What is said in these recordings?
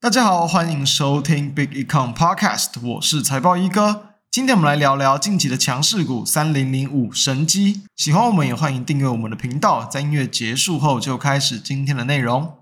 大家好，欢迎收听 Big Econ Podcast，我是财报一哥。今天我们来聊聊近期的强势股三零零五神机。喜欢我们也欢迎订阅我们的频道。在音乐结束后，就开始今天的内容。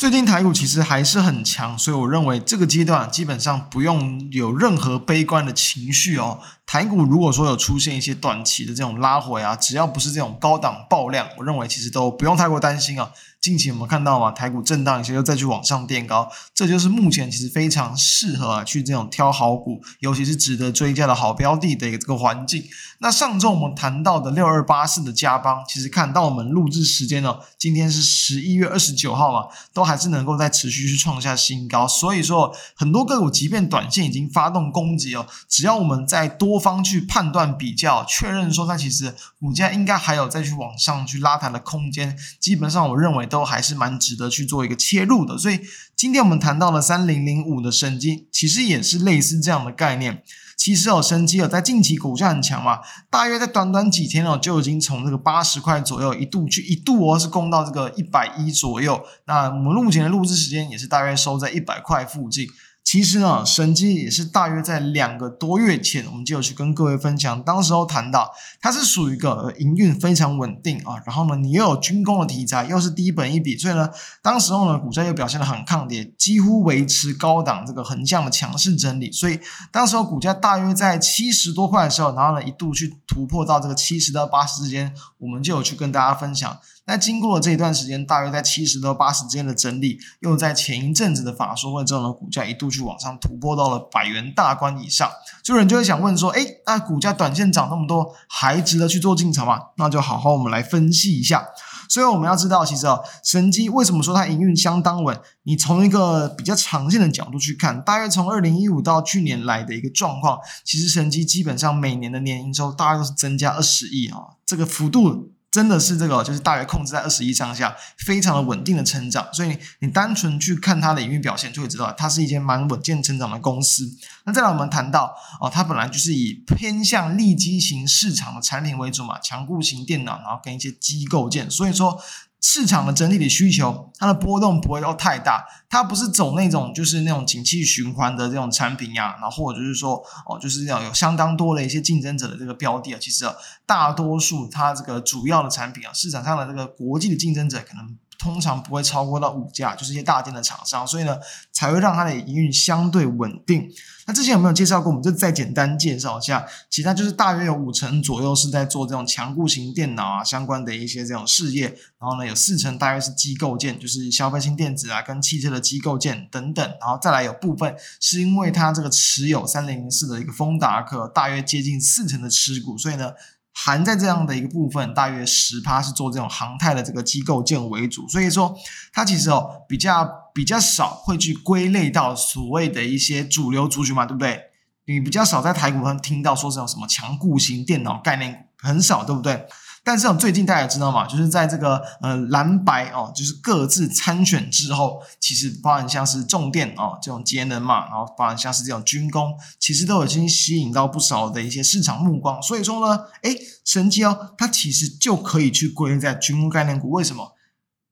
最近台股其实还是很强，所以我认为这个阶段基本上不用有任何悲观的情绪哦。台股如果说有出现一些短期的这种拉回啊，只要不是这种高档爆量，我认为其实都不用太过担心啊。近期我们看到嘛，台股震荡一些，又再去往上垫高，这就是目前其实非常适合啊去这种挑好股，尤其是值得追加的好标的的一个这个环境。那上周我们谈到的六二八四的嘉邦，其实看到我们录制时间呢，今天是十一月二十九号嘛，都还是能够再持续去创下新高。所以说，很多个股即便短线已经发动攻击哦，只要我们在多方去判断比较，确认说它其实股价应该还有再去往上去拉抬的空间，基本上我认为。都还是蛮值得去做一个切入的，所以今天我们谈到了三零零五的神机，其实也是类似这样的概念。其实哦，神机哦，在近期股价很强嘛，大约在短短几天哦，就已经从这个八十块左右一度去一度哦，是攻到这个一百一左右。那我们目前的录制时间也是大约收在一百块附近。其实呢，神机也是大约在两个多月前，我们就有去跟各位分享，当时候谈到它是属于一个营运非常稳定啊，然后呢，你又有军工的题材，又是低本一笔，所以呢，当时候呢，股价又表现得很抗跌，几乎维持高档这个横向的强势整理，所以当时候股价大约在七十多块的时候，然后呢，一度去突破到这个七十到八十之间，我们就有去跟大家分享。那经过了这一段时间，大约在七十到八十之间的整理，又在前一阵子的法说会之后呢，股价一度去往上突破到了百元大关以上，就有人就会想问说，诶，那股价短线涨那么多，还值得去做进场吗？那就好好我们来分析一下。所以我们要知道，其实啊，神机为什么说它营运相当稳？你从一个比较长线的角度去看，大约从二零一五到去年来的一个状况，其实神机基本上每年的年营收大概都是增加二十亿啊，这个幅度。真的是这个，就是大约控制在二十一上下，非常的稳定的成长。所以你单纯去看它的营运表现，就会知道它是一间蛮稳健成长的公司。那再来我们谈到哦，它本来就是以偏向利基型市场的产品为主嘛，强固型电脑，然后跟一些机构件，所以说。市场的整体的需求，它的波动不会到太大，它不是走那种就是那种景气循环的这种产品呀，然后或者就是说哦，就是要有相当多的一些竞争者的这个标的啊，其实啊，大多数它这个主要的产品啊，市场上的这个国际的竞争者可能。通常不会超过到五家，就是一些大件的厂商，所以呢，才会让它的营运相对稳定。那之前有没有介绍过？我们就再简单介绍一下，其他就是大约有五成左右是在做这种强固型电脑啊相关的一些这种事业，然后呢，有四成大约是机构件，就是消费性电子啊跟汽车的机构件等等，然后再来有部分是因为它这个持有三零零四的一个丰达科，大约接近四成的持股，所以呢。含在这样的一个部分，大约十趴是做这种航太的这个机构件为主，所以说它其实哦比较比较少会去归类到所谓的一些主流族群嘛，对不对？你比较少在台股上听到说这种什么强固型电脑概念股，很少，对不对？但是最近大家知道嘛，就是在这个呃蓝白哦，就是各自参选之后，其实包含像是重电哦这种节能嘛，然后包含像是这种军工，其实都已经吸引到不少的一些市场目光。所以说呢，诶，神机哦，它其实就可以去归类在军工概念股。为什么？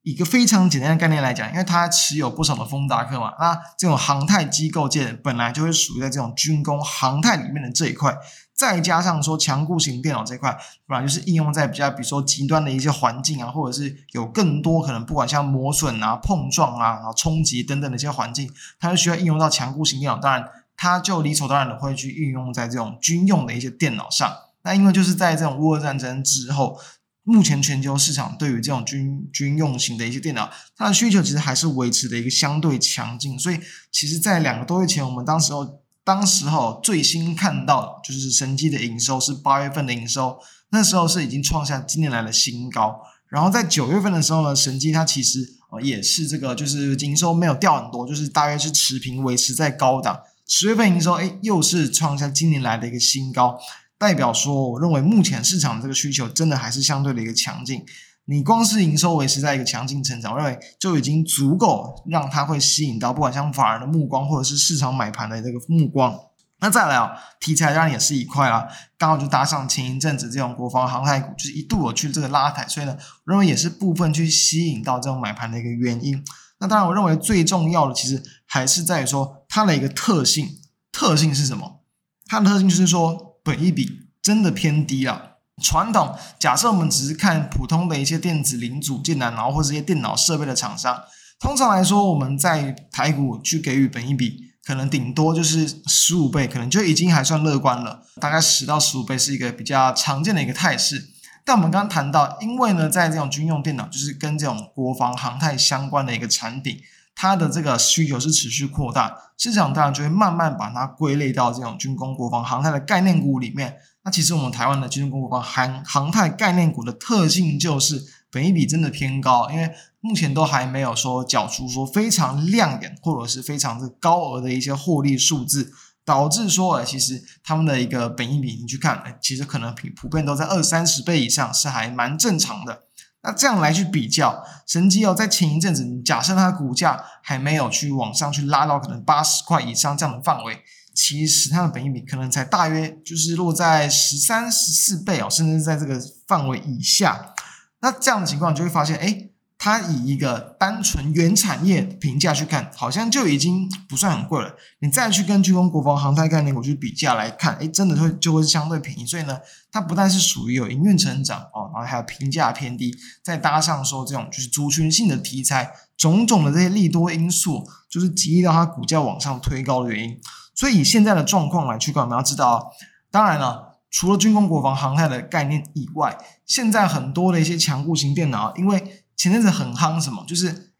一个非常简单的概念来讲，因为它持有不少的风达科嘛，那这种航太机构件本来就会属于在这种军工航太里面的这一块。再加上说强固型电脑这块，本来就是应用在比较，比如说极端的一些环境啊，或者是有更多可能，不管像磨损啊、碰撞啊、然后冲击等等的一些环境，它就需要应用到强固型电脑。当然，它就理所当然的会去运用在这种军用的一些电脑上。那因为就是在这种乌俄战争之后，目前全球市场对于这种军军用型的一些电脑，它的需求其实还是维持的一个相对强劲。所以，其实，在两个多月前，我们当时候。当时候最新看到就是神机的营收是八月份的营收，那时候是已经创下今年来的新高。然后在九月份的时候呢，神机它其实呃也是这个就是营收没有掉很多，就是大约是持平维持在高档。十月份营收诶又是创下今年来的一个新高，代表说我认为目前市场这个需求真的还是相对的一个强劲。你光是营收维持在一个强劲成长，我认为就已经足够让它会吸引到不管像法人的目光，或者是市场买盘的这个目光。那再来啊，题材当然也是一块啦，刚好就搭上前一阵子这种国防航太股，就是一度有去这个拉抬，所以呢，我认为也是部分去吸引到这种买盘的一个原因。那当然，我认为最重要的其实还是在于说它的一个特性，特性是什么？它的特性就是说，本益比真的偏低啊。传统假设我们只是看普通的一些电子零组件啊，然后或者一些电脑设备的厂商，通常来说我们在台股去给予本益比，可能顶多就是十五倍，可能就已经还算乐观了。大概十到十五倍是一个比较常见的一个态势。但我们刚刚谈到，因为呢，在这种军用电脑，就是跟这种国防航太相关的一个产品，它的这个需求是持续扩大，市场当然就会慢慢把它归类到这种军工、国防、航太的概念股里面。那其实我们台湾的军工、国防、航航太概念股的特性就是本益比真的偏高，因为目前都还没有说缴出说非常亮眼或者是非常的高额的一些获利数字，导致说，呃，其实他们的一个本益比你去看，哎，其实可能普普遍都在二三十倍以上，是还蛮正常的。那这样来去比较，神机哦，在前一阵子，你假设它的股价还没有去往上去拉到可能八十块以上这样的范围，其实它的本益比可能才大约就是落在十三、十四倍哦，甚至在这个范围以下。那这样的情况，你就会发现，哎。它以一个单纯原产业评价去看，好像就已经不算很贵了。你再去跟军工、国防、航太概念股去比价来看，哎，真的会就会相对便宜。所以呢，它不但是属于有营运成长哦，然后还有评价偏低，再搭上说这种就是族群性的题材，种种的这些利多因素，就是激励到它股价往上推高的原因。所以以现在的状况来去看，我们要知道，当然了，除了军工、国防、航太的概念以外，现在很多的一些强固型电脑，因为前阵子很夯什么，就是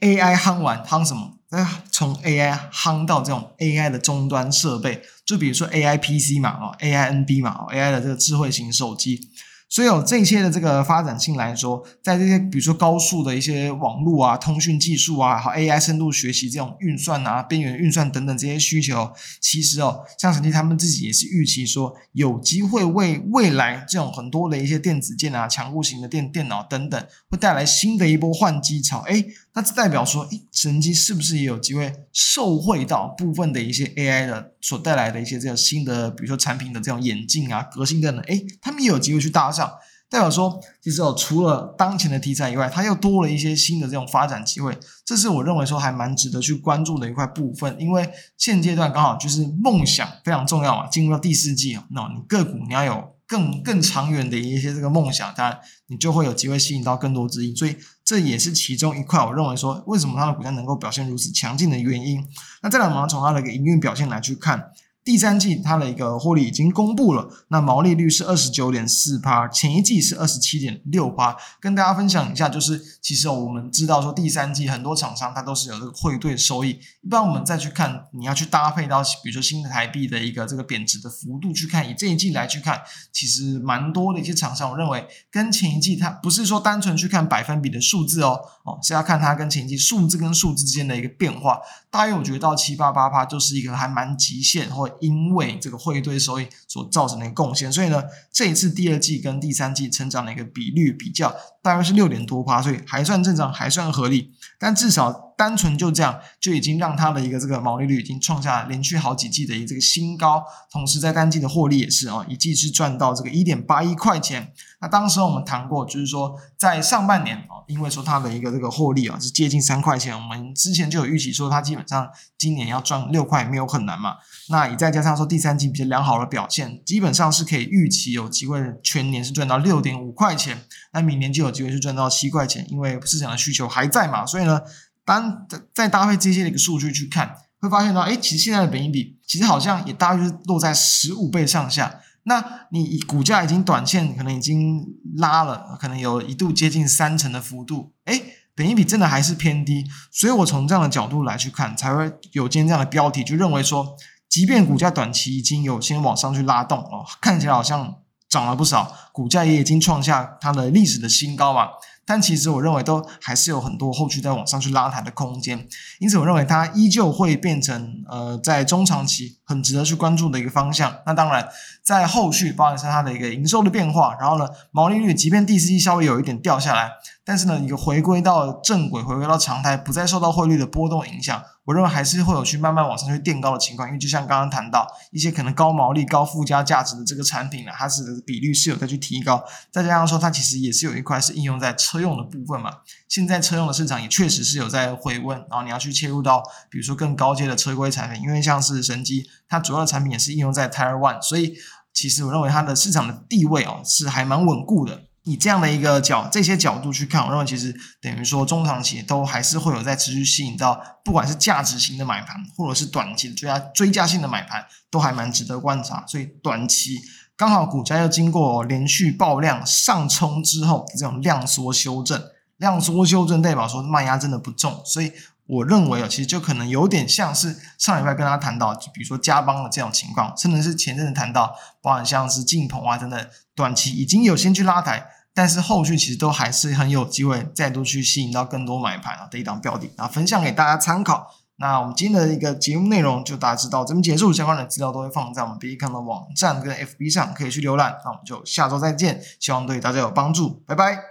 AI 夯完夯什么？那从 AI 夯到这种 AI 的终端设备，就比如说 AI PC 嘛，哦，AI NB 嘛，哦，AI 的这个智慧型手机。所以有这些的这个发展性来说，在这些比如说高速的一些网络啊、通讯技术啊，和 AI 深度学习这种运算啊、边缘运算等等这些需求，其实哦，像神基他们自己也是预期说，有机会为未来这种很多的一些电子件啊、强固型的电电脑等等，会带来新的一波换机潮。哎，那这代表说，诶，神基是不是也有机会受惠到部分的一些 AI 的所带来的一些这个新的，比如说产品的这种演进啊、革新等等？哎，他们也有机会去搭。上代表说，其实哦，除了当前的题材以外，它又多了一些新的这种发展机会，这是我认为说还蛮值得去关注的一块部分。因为现阶段刚好就是梦想非常重要嘛，进入到第四季哦，那你个股你要有更更长远的一些这个梦想，当然你就会有机会吸引到更多资金，所以这也是其中一块。我认为说，为什么它的股价能够表现如此强劲的原因。那再来，我们要从它的一个营运表现来去看。第三季它的一个获利已经公布了，那毛利率是二十九点四趴，前一季是二十七点六趴。跟大家分享一下，就是其实我们知道说第三季很多厂商它都是有这个汇兑收益，一般我们再去看，你要去搭配到比如说新的台币的一个这个贬值的幅度去看，以这一季来去看，其实蛮多的一些厂商，我认为跟前一季它不是说单纯去看百分比的数字哦，哦是要看它跟前一季数字跟数字之间的一个变化，大约我觉得到七八八趴就是一个还蛮极限或。因为这个汇兑收益所造成的贡献，所以呢，这一次第二季跟第三季成长的一个比率比较，大约是六点多趴，所以还算正常，还算合理。但至少单纯就这样，就已经让它的一个这个毛利率已经创下连续好几季的一个这个新高。同时，在单季的获利也是哦，一季是赚到这个一点八一块钱。那当时我们谈过，就是说在上半年哦，因为说它的一个这个获利啊是接近三块钱，我们之前就有预期说它基本上今年要赚六块没有很难嘛。那也再加上说第三季比较良好的表现，基本上是可以预期有机会全年是赚到六点五块钱。那明年就有机会是赚到七块钱，因为市场的需求还在嘛。所以呢，当再搭配这些的一个数据去看，会发现到，哎，其实现在的本益比其实好像也大约落在十五倍上下。那你股价已经短线可能已经拉了，可能有一度接近三成的幅度，诶，本益比真的还是偏低，所以我从这样的角度来去看，才会有今天这样的标题，就认为说，即便股价短期已经有先往上去拉动哦，看起来好像涨了不少，股价也已经创下它的历史的新高嘛，但其实我认为都还是有很多后续在往上去拉抬的空间，因此我认为它依旧会变成呃在中长期很值得去关注的一个方向。那当然在后续包含是它的一个营收的变化，然后呢毛利率即便第四季稍微有一点掉下来，但是呢一个回归到正轨，回归到常态，不再受到汇率的波动影响。我认为还是会有去慢慢往上去垫高的情况，因为就像刚刚谈到一些可能高毛利、高附加价值的这个产品呢，它是的比率是有在去提高，再加上说它其实也是有一块是应用在车用的部分嘛。现在车用的市场也确实是有在回温，然后你要去切入到比如说更高阶的车规产品，因为像是神机，它主要的产品也是应用在 Tire One，所以其实我认为它的市场的地位哦是还蛮稳固的。以这样的一个角这些角度去看，我认为其实等于说中长期都还是会有在持续吸引到，不管是价值型的买盘，或者是短期的追加追加性的买盘，都还蛮值得观察。所以短期刚好股价又经过连续爆量上冲之后，这种量缩修正，量缩修正代表说卖压真的不重，所以我认为啊，其实就可能有点像是上礼拜跟大家谈到，就比如说嘉邦的这种情况，甚至是前阵子谈到，包含像是晋鹏啊等等，短期已经有先去拉抬。但是后续其实都还是很有机会再度去吸引到更多买盘啊的一档标的，然后分享给大家参考。那我们今天的一个节目内容就大致到，这边结束，相关的资料都会放在我们 Bitcoin 的网站跟 FB 上，可以去浏览。那我们就下周再见，希望对大家有帮助，拜拜。